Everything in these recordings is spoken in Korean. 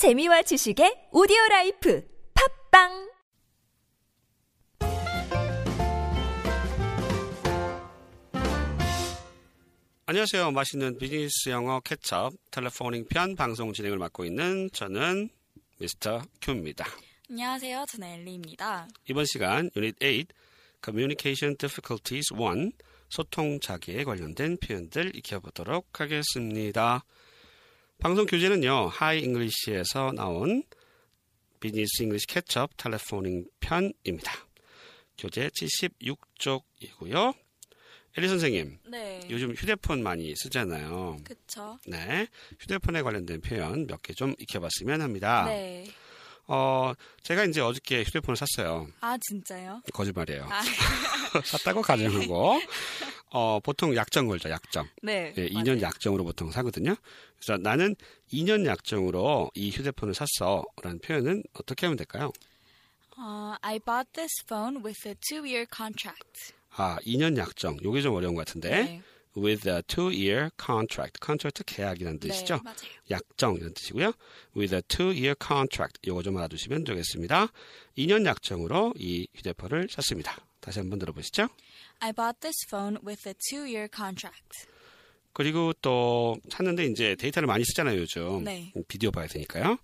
재미와 지식의 오디오 life 팟빵 안녕하세요. 맛있는 비즈니스 영어 Catch Up Telephoning 편 방송 진행을 맡고 있는 저는 Mr. Q입니다. 안녕하세요. 저는 엘리입니다. 이번 시간 유닛 8 Communication Difficulties 1 소통 장애에 관련된 표현들 익혀보도록 하겠습니다. 방송 교재는요. 하이 잉글리시에서 나온 Business English Catch Up Telephoning 편입니다. 교재 76쪽이고요. 엘리 선생님, 네. 요즘 휴대폰 많이 쓰잖아요. 그쵸. 네. 휴대폰에 관련된 표현 몇 개 좀 익혀봤으면 합니다. 네. 어, 제가 이제 어저께 휴대폰을 샀어요. 아, 진짜요? 거짓말이에요. 아, 샀다고 가정하고, 어, 보통 약정 걸죠, 약정. 네. 예, 맞아요. 2년 약정으로 보통 사거든요. 그래서 나는 2년 약정으로 이 휴대폰을 샀어. 라는 표현은 어떻게 하면 될까요? 어, I bought this phone with a two-year contract. 아, 2년 약정. 요게 좀 어려운 것 같은데. 네. With a two-year contract. contract 계약이라는 뜻이죠. 네. 약정 이런 뜻이고요. with a two-year contract 요거 좀 알아두시면 되겠습니다. 2년 약정으로 이 휴대폰을 샀습니다. 다시 한번 들어보시죠. I bought this phone with a two-year contract. 그리고 또 샀는데 이제 데이터를 많이 쓰잖아요 요즘 네. 비디오 봐야 되니까요.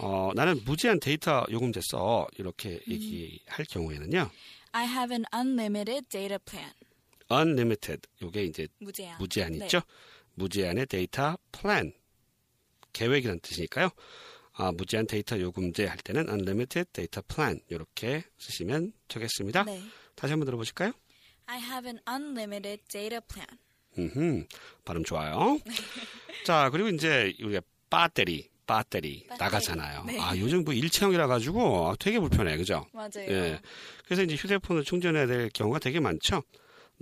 어, 나는 무제한 데이터 요금제 써 이렇게 음. 얘기할 경우에는요. I have an unlimited data plan. Unlimited 요게 이제 무제한. 무제한 네. 있죠. 무제한의 데이터 플랜 계획이라는 뜻이니까요. 아, 무제한 데이터 요금제 할 때는 unlimited data plan 이렇게 쓰시면 되겠습니다. 네. 다시 한번 들어보실까요? I have an unlimited data plan. 음, 발음 좋아요. 자, 그리고 이제 우리가 배터리 배터리. 나가잖아요. 네. 아, 요즘 뭐 일체형이라 가지고 되게 불편해, 그죠? 맞아요. 예. 그래서 이제 휴대폰을 충전해야 될 경우가 되게 많죠.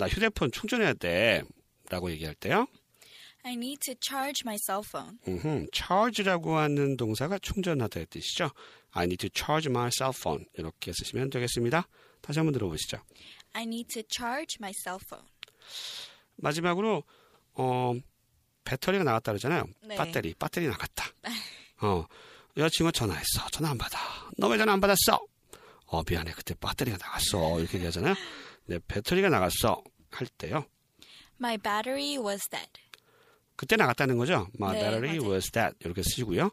나 휴대폰 충전해야 돼 라고 얘기할 때요. I need to charge my cell phone. 음, charge라고 하는 동사가 충전하다의 뜻이죠. I need to charge my cell phone 이렇게 쓰시면 되겠습니다. 다시 한번 들어보시죠. I need to charge my cell phone. 마지막으로 어, 배터리가 나갔다 그러잖아요. 네. 배터리, 배터리 나갔다. 어, 여자친구가 전화했어. 전화 안 받아. 너 왜 전화 안 받았어? 어, 미안해. 그때 배터리가 나갔어. 이렇게 얘기하잖아요. 네, 배터리가 나갔어. 할 때요. My battery was dead. 그때 나갔다는 거죠. My 네, battery 맞아요. was dead. 이렇게 쓰시고요.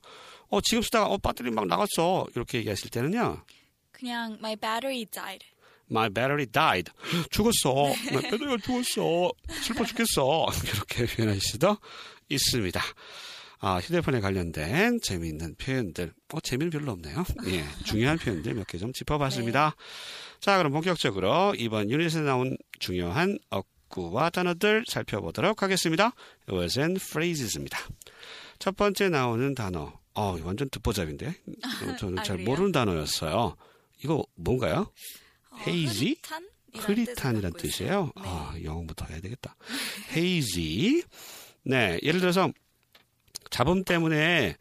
어, 지금 쓰다가 어, 배터리 막 나갔어. 이렇게 얘기하실 때는요. 그냥 my battery died. My battery died. 죽었어. 네. 내 배터리가 죽었어. 슬퍼 죽겠어. 이렇게 표현하실 수도 있습니다. 아, 휴대폰에 관련된 재미있는 표현들. 어, 재미는 별로 없네요. 예, 중요한 표현들 몇 개 좀 짚어봤습니다. 자, 그럼 본격적으로 이번 유닛에 나온 중요한 어구와 단어들 살펴보도록 하겠습니다. words and phrases입니다. 첫 번째 나오는 단어. 어, 완전 듣보잡인데? 어, 저는 아, 잘? 모르는 단어였어요. 이거 뭔가요? 어? 이란 흐릿한이란 뜻이에요. 있어요. 네. 아, 영어부터 해야 되겠다. hazy. 네, 예를 들어서 잡음 때문에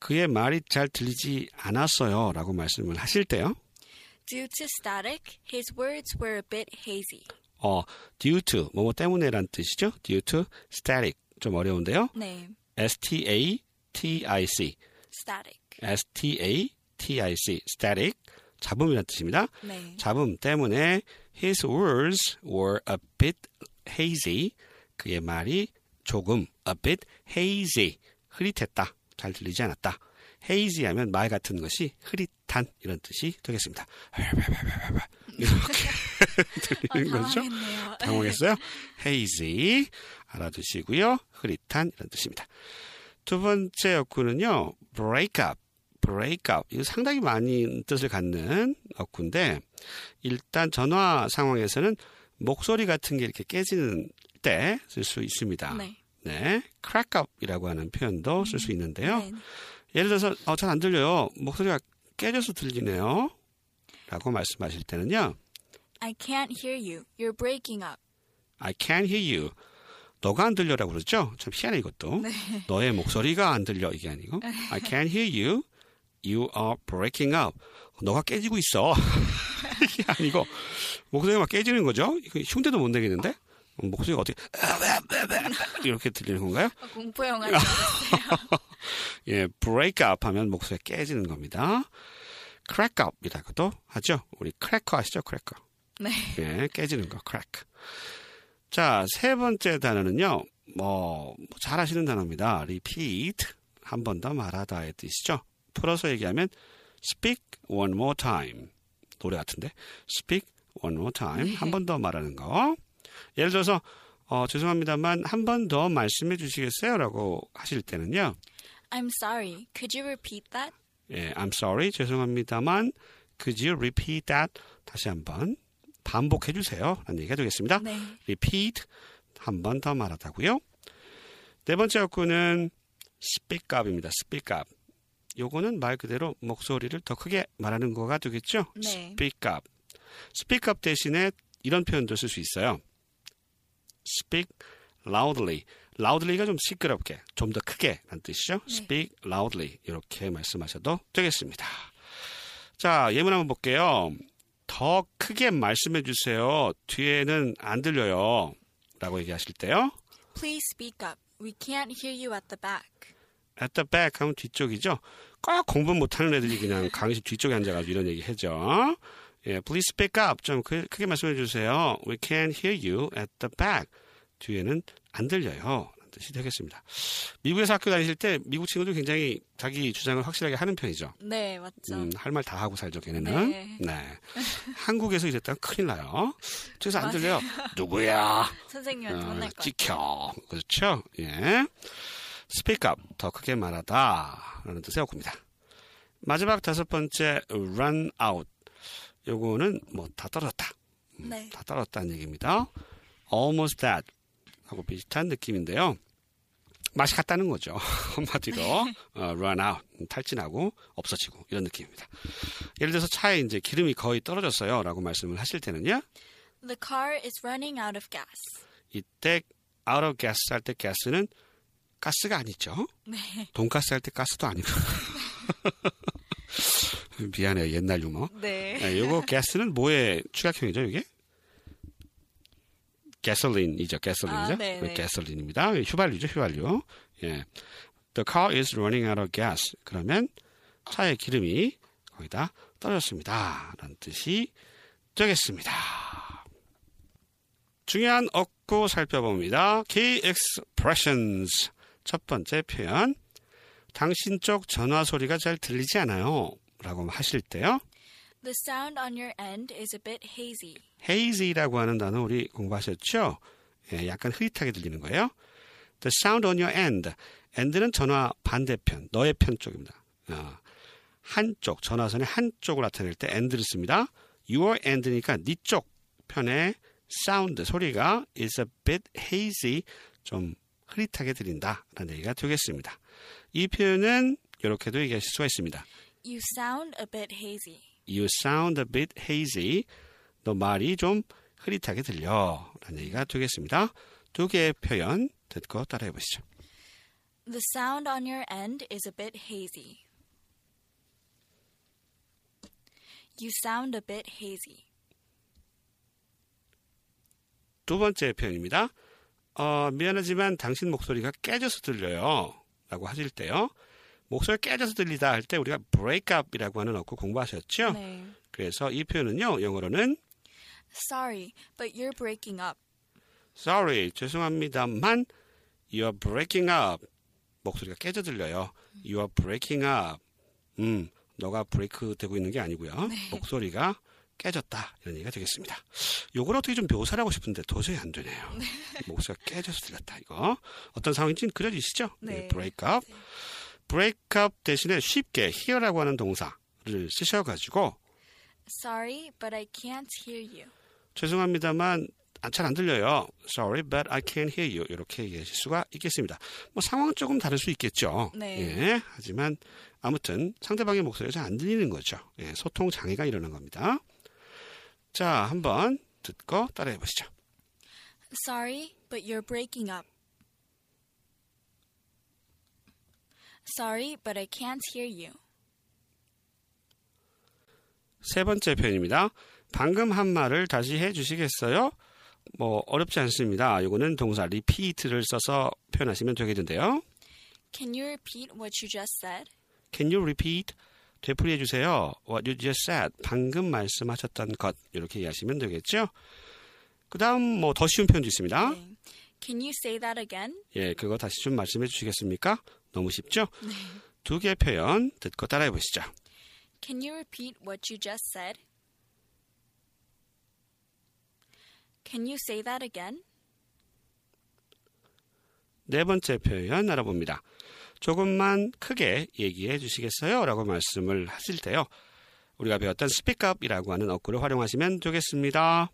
그의 말이 잘 들리지 않았어요. 라고 말씀을 하실 때요. Due to static, his words were a bit hazy. 어, due to, 뭐뭐 때문에란 뜻이죠. due to static. 좀 어려운데요. 네, S-T-A-T-I-C. static. S-T-A-T-I-C. static. 잡음이란 뜻입니다. 네, 잡음 때문에 his words were a bit hazy. 그의 말이 조금 a bit hazy. 흐릿했다. 잘 들리지 않았다. hazy 하면 말 같은 것이 흐릿한 이런 뜻이 되겠습니다. 이렇게 들리는 거죠. 아, 당황했네요. 당황했어요? hazy 알아두시고요. 흐릿한 이런 뜻입니다. 두 번째 어구는요. break up. break up. 이거 상당히 많이 뜻을 갖는 어구인데 일단 전화 상황에서는 목소리 같은 게 이렇게 깨지는 때 쓸 수 있습니다. 네. 네. crack up이라고 하는 표현도 쓸 수 있는데요. 네. 예를 들어서 어, 잘 안 들려요. 목소리가 깨져서 들리네요. 라고 말씀하실 때는요. I can't hear you. You're breaking up. I can't hear you. 너가 안 들려라고 그러죠? 참 희한해 이것도. 너의 목소리가 안 들려 이게 아니고 I can't hear you. You are breaking up. 너가 깨지고 있어. 이게 아니고 목소리가 막 깨지는 거죠? 흉대도 못 내겠는데? 목소리가 어떻게 이렇게 들리는 건가요? 어, 공포 영화. 예, break up 하면 목소리가 깨지는 겁니다. crack up이라고도 하죠. 우리 크래커 아시죠? 크래커. 네. 예, 깨지는 거, crack. 자, 세 번째 단어는요, 뭐, 뭐잘 아시는 단어입니다. repeat. 한 번 더 말하다의 뜻이죠. 풀어서 얘기하면 speak one more time. 노래 같은데. speak one more time. 한번 더 말하는 거. 예를 들어서, 어, 죄송합니다만, 한 번 더 말씀해 주시겠어요? 라고 하실 때는요, I'm sorry. Could you repeat that? 예, I'm sorry. 죄송합니다만, could you repeat that? 다시 한번 반복해 주세요. 라는 얘기가 되겠습니다. 네. repeat. 한 번 더 말하다고요. 네 번째 어구는 speak up입니다. speak up. 요거는 말 그대로 목소리를 더 크게 말하는 거가 되겠죠? 네. speak up. speak up 대신에 이런 표현도 쓸 수 있어요. Speak loudly. loudly가 좀 시끄럽게, 좀 더 크게 라는 뜻이죠. 네. speak loudly. 이렇게 말씀하셔도 되겠습니다. 자, 예문 한번 볼게요. 더 크게 말씀해 주세요. 뒤에는 안 들려요. 라고 얘기하실 때요. Please speak up. We can't hear you at the back. at the back 하면 뒤쪽이죠. 꼭 공부 못하는 애들이 그냥 강의실 뒤쪽에 앉아가지고 이런 얘기 하죠. 예, please speak up. 좀 크, 크게 말씀해 주세요. We can't hear you at the back. 뒤에는 안 들려요. 뜻이 되겠습니다. 미국에서 학교 다니실 때 미국 친구들 굉장히 자기 주장을 확실하게 하는 편이죠. 네, 맞죠. 음, 할말 다 하고 살죠, 걔네는. 네. 네. 한국에서 이랬다면 큰일 나요. 저기서 안 들려요. 누구야? 선생님한테 어, 혼날 것 같아요. 찍혀. 그렇죠? 예. speak up. 더 크게 말하다. 라는 뜻의 어구입니다. 마지막 다섯 번째, run out. 요거는 뭐 다 떨어졌다. 네. 다 떨어졌다는 얘기입니다. almost that. 하고 비슷한 느낌인데요. 맛이 갔다는 거죠. 한마디로 어, run out. 탈진하고 없어지고 이런 느낌입니다. 예를 들어서 차에 이제 기름이 거의 떨어졌어요. 라고 말씀을 하실 때는요. The car is running out of gas. 이때 out of gas 할 때 가스는 가스가 아니죠. 네. 돈가스 할 때 가스도 아니고. 미안해요. 옛날 유머. 네. 네, 요거 가스는 뭐의 축약형이죠, 이게? gasoline이죠. gasoline이죠. 아, 네, 네. gasoline입니다. 휘발유죠, 휘발유. 예. The car is running out of gas. 그러면 차의 기름이 거의 다 떨어졌습니다. 라는 뜻이 되겠습니다. 중요한 어구 살펴봅니다. Key expressions. 첫 번째 표현. 당신 쪽 전화 소리가 잘 들리지 않아요. 라고 하실 때요. The sound on your end is a bit hazy. hazy라고 하는 단어 우리 공부하셨죠? 예, 약간 흐릿하게 들리는 거예요. The sound on your end. end는 전화 반대편, 너의 편 쪽입니다. 어, 한쪽, 전화선의 한쪽을 나타낼 때 end를 씁니다. your end니까 네 쪽 편의 sound, 소리가 is a bit hazy, 좀 흐릿하게 들린다 라는 얘기가 되겠습니다. 이 표현은 이렇게도 얘기하실 수가 있습니다. You sound a bit hazy. You sound a bit hazy. 너 말이 좀 흐릿하게 들려. 라는 얘기가 되겠습니다. 두 개의 표현 듣고 따라해 보시죠. The sound on your end is a bit hazy. You sound a bit hazy. 두 번째 표현입니다. 어, 미안하지만 당신 목소리가 깨져서 들려요. 라고 하실 때요. 목소리가 깨져서 들리다 할 때 우리가 break up이라고 하는 어구 공부하셨죠? 네. 그래서 이 표현은요. 영어로는 Sorry, but you're breaking up. sorry, 죄송합니다만 you're breaking up. 목소리가 깨져 들려요. you're breaking up. 음, 너가 브레이크 되고 있는 게 아니고요. 목소리가 깨졌다. 이런 얘기가 되겠습니다. 요걸 어떻게 좀 묘사를 하고 싶은데 도저히 안 되네요. 목소리가 깨져서 들렸다. 이거 어떤 상황인지는 그려지시죠? 네. break up. Break up 대신에 쉽게 hear라고 하는 동사를 쓰셔가지고 Sorry, but I can't hear you. 죄송합니다만 잘 안 들려요. Sorry, but I can't hear you. 이렇게 얘기하실 수가 있겠습니다. 뭐 상황은 조금 다를 수 있겠죠. 네. 예, 하지만 아무튼 상대방의 목소리가 잘 안 들리는 거죠. 예, 소통 장애가 일어난 겁니다. 자, 한번 듣고 따라해 보시죠. Sorry, but you're breaking up. Sorry, but I can't hear you. 세 번째 표현입니다. 방금 한 말을 다시 해 주시겠어요? 뭐 어렵지 않습니다. 이거는 동사 repeat를 써서 표현하시면 되겠는데요. Can you repeat what you just said? Can you repeat? 되풀이해 주세요. What you just said. 방금 말씀하셨던 것. 이렇게 이해하시면 되겠죠? 그 다음 뭐 더 쉬운 표현도 있습니다. 네. Can you say that again? 예, 그거 다시 좀 말씀해 주시겠습니까? 너무 쉽죠? 두 개의 표현 듣고 따라해 보시죠. Can you repeat what you just said? Can you say that again? 네 번째 표현 알아봅니다. 조금만 크게 얘기해 주시겠어요? 라고 말씀을 하실 때요. 우리가 배웠던 speak up이라고 하는 어구를 활용하시면 되겠습니다.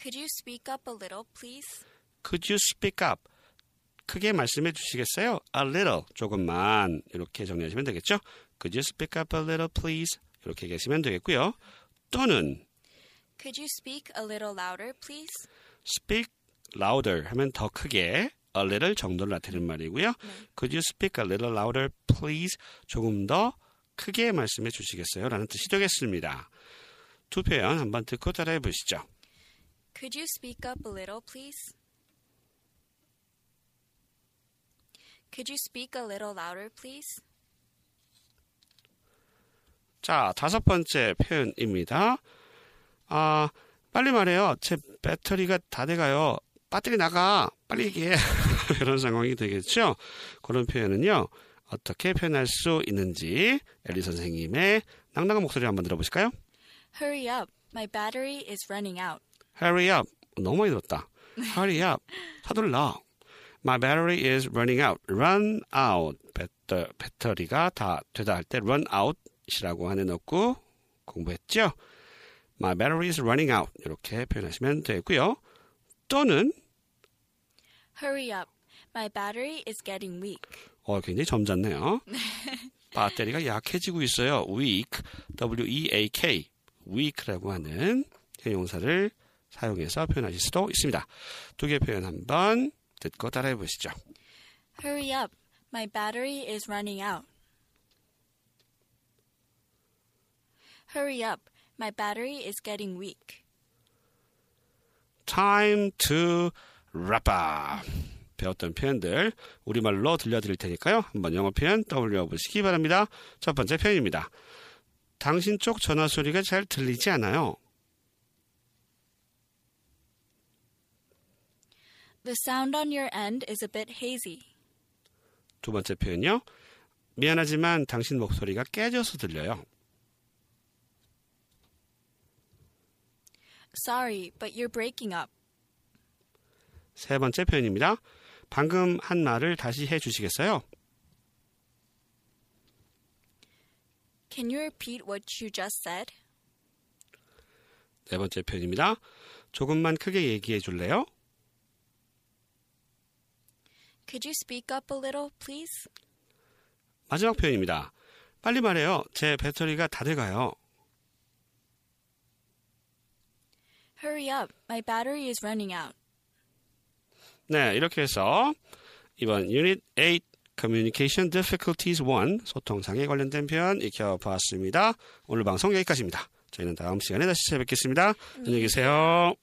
Could you speak up a little, please? Could you speak up? 크게 말씀해 주시겠어요? A little, 조금만 이렇게 정리하시면 되겠죠? Could you speak up a little, please? 이렇게 얘기하시면 되겠고요. 또는 Could you speak a little louder, please? speak louder 하면 더 크게 a little 정도를 나타내는 말이고요. Could you speak a little louder, please? 조금 더 크게 말씀해 주시겠어요? 라는 뜻이 되겠습니다. 두 표현 한번 듣고 따라해 보시죠. Could you speak up a little, please? Could you speak a little louder, please? 자, 다섯 번째 표현입니다. 아, 빨리 말해요. 제 배터리가 다 돼가요. 배터리 나가. 빨리 얘기해. 이런 상황이 되겠죠? 그런 표현은요. 어떻게 표현할 수 있는지 엘리 선생님의 낭낭한 목소리 한번 들어보실까요? Hurry up. My battery is running out. Hurry up. 너무 많이 들었다. Hurry up. 서둘러. My battery is running out. Run out. 배터, 배터리가 다 되다 할 때 run out이라고 하는 어구 공부했죠? My battery is running out. 이렇게 표현하시면 되고요. 또는 Hurry up. My battery is getting weak. 어, 굉장히 점잖네요. 배터리가 약해지고 있어요. weak, W-E-A-K, weak라고 하는 형용사를 사용해서 표현하실 수도 있습니다. 두 개 표현 한번 듣고 따라해 보시죠. Hurry up. My battery is running out. Hurry up. My battery is getting weak. Time to wrap up. 배웠던 표현들 우리말로 들려드릴 테니까요. 한번 영어 표현 떠올려 보시기 바랍니다. 첫 번째 표현입니다. 당신 쪽 전화 소리가 잘 들리지 않아요. The sound on your end is a bit hazy. 두 번째 표현이요. 미안하지만 당신 목소리가 깨져서 들려요. Sorry, but you're breaking up. 세 번째 표현입니다. 방금 한 말을 다시 해 주시겠어요? Can you repeat what you just said? 네 번째 표현입니다. 조금만 크게 얘기해 줄래요? Could you speak up a little, please? 마지막 표현입니다. 빨리 말해요. 제 배터리가 다 돼가요. Hurry up. My battery is running out. 네, 이렇게 해서 이번 Unit 8 Communication Difficulties 1 소통상에 관련된 표현 익혀 보았습니다. 오늘 방송 여기까지입니다. 저희는 다음 시간에 다시 찾아뵙겠습니다. 안녕히 계세요.